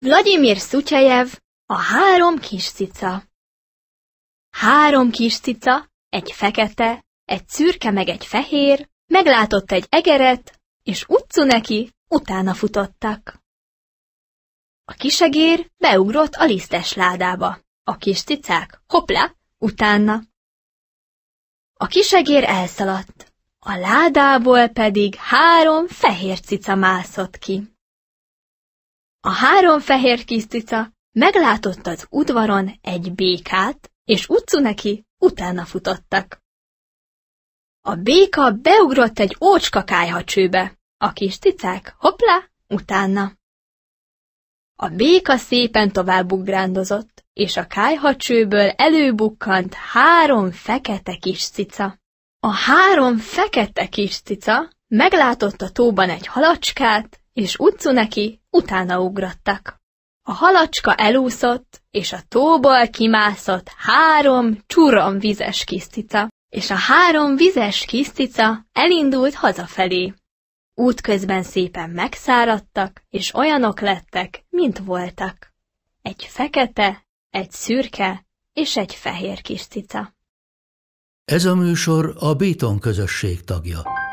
Vladimir Szutyajev, a három kis cica. Három kis cica, egy fekete, egy szürke meg egy fehér, meglátott egy egeret, és utcu neki, utána futottak. A kisegér beugrott a lisztes ládába, a kis cicák, hoppla, utána. A kisegér elszaladt, a ládából pedig három fehér cica mászott ki. A három fehér kis cica meglátott az udvaron egy békát, és utcu neki utána futottak. A béka beugrott egy ócska kájhacsőbe, a kis cicák hoppla, utána. A béka szépen tovább ugrándozott, és a kájhacsőből előbukkant három fekete kis cica. A három fekete kis cica meglátott a tóban egy halacskát, és utcu neki utána ugrattak. A halacska elúszott, és a tóból kimászott három csurom vizes kis cica, és a három vizes kis cica elindult hazafelé. Útközben szépen megszáradtak, és olyanok lettek, mint voltak. Egy fekete, egy szürke és egy fehér kis. Ez a műsor a Béton közösség tagja.